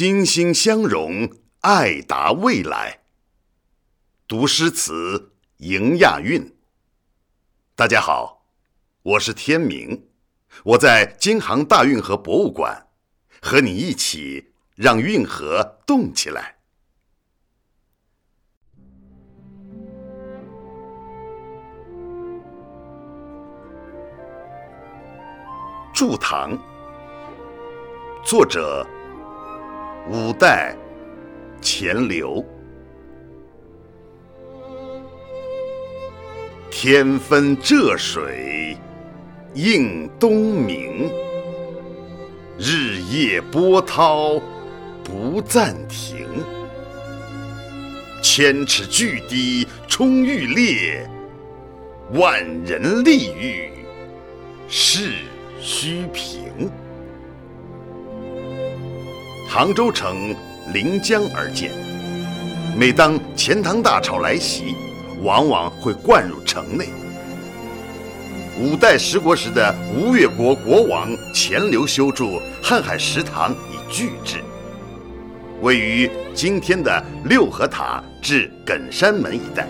心心相融，爱达未来。读诗词，迎亚运。大家好，我是天明，我在京杭大运河博物馆，和你一起让运河动起来。祝堂，作者。五代钱流，天分浙水映东明，日夜波涛不暂停。千尺巨堤冲欲裂，万人力欲势须平。杭州城临江而建，每当钱塘大潮来袭，往往会灌入城内。五代十国时的吴越国国王钱镠修筑瀚海石塘以拒之，位于今天的六合塔至艮山门一带。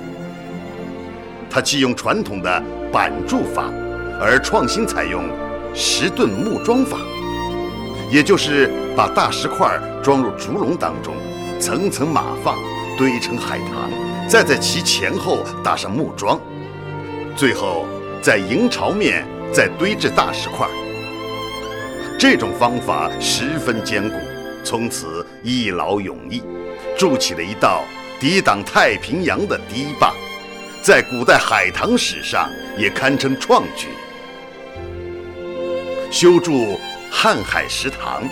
他既用传统的板筑法，而创新采用石盾木桩法。也就是把大石块装入竹笼当中，层层码放，堆成海棠，再在其前后打上木桩，最后在迎潮面再堆置大石块。这种方法十分坚固，从此一劳永逸，筑起了一道抵挡太平洋的堤坝，在古代海棠史上也堪称创举。修筑。瀚海石塘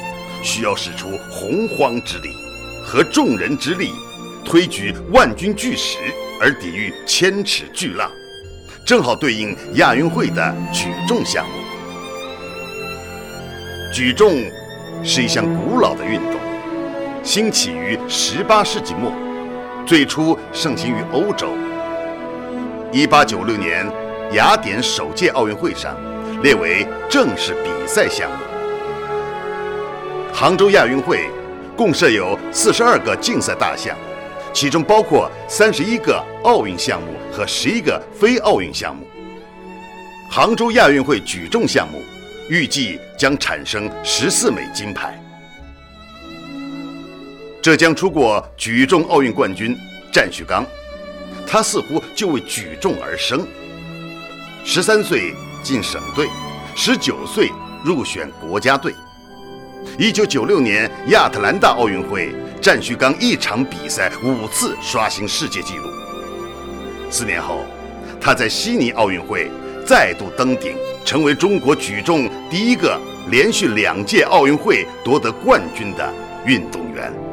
需要使出洪荒之力和众人之力，推举万钧巨石而抵御千尺巨浪，正好对应亚运会的举重项目。举重是一项古老的运动，兴起于18世纪末，最初盛行于欧洲。1896年雅典首届奥运会上列为正式比赛项目。杭州亚运会共设有四十二个竞赛大项，其中包括三十一个奥运项目和十一个非奥运项目。杭州亚运会举重项目预计将产生十四枚金牌。浙江出过举重奥运冠军战旭刚，他似乎就为举重而生。十三岁进省队，十九岁入选国家队。一九九六年亚特兰大奥运会，战旭刚一场比赛五次刷新世界纪录。四年后，他在悉尼奥运会再度登顶，成为中国举重第一个连续两届奥运会夺得冠军的运动员。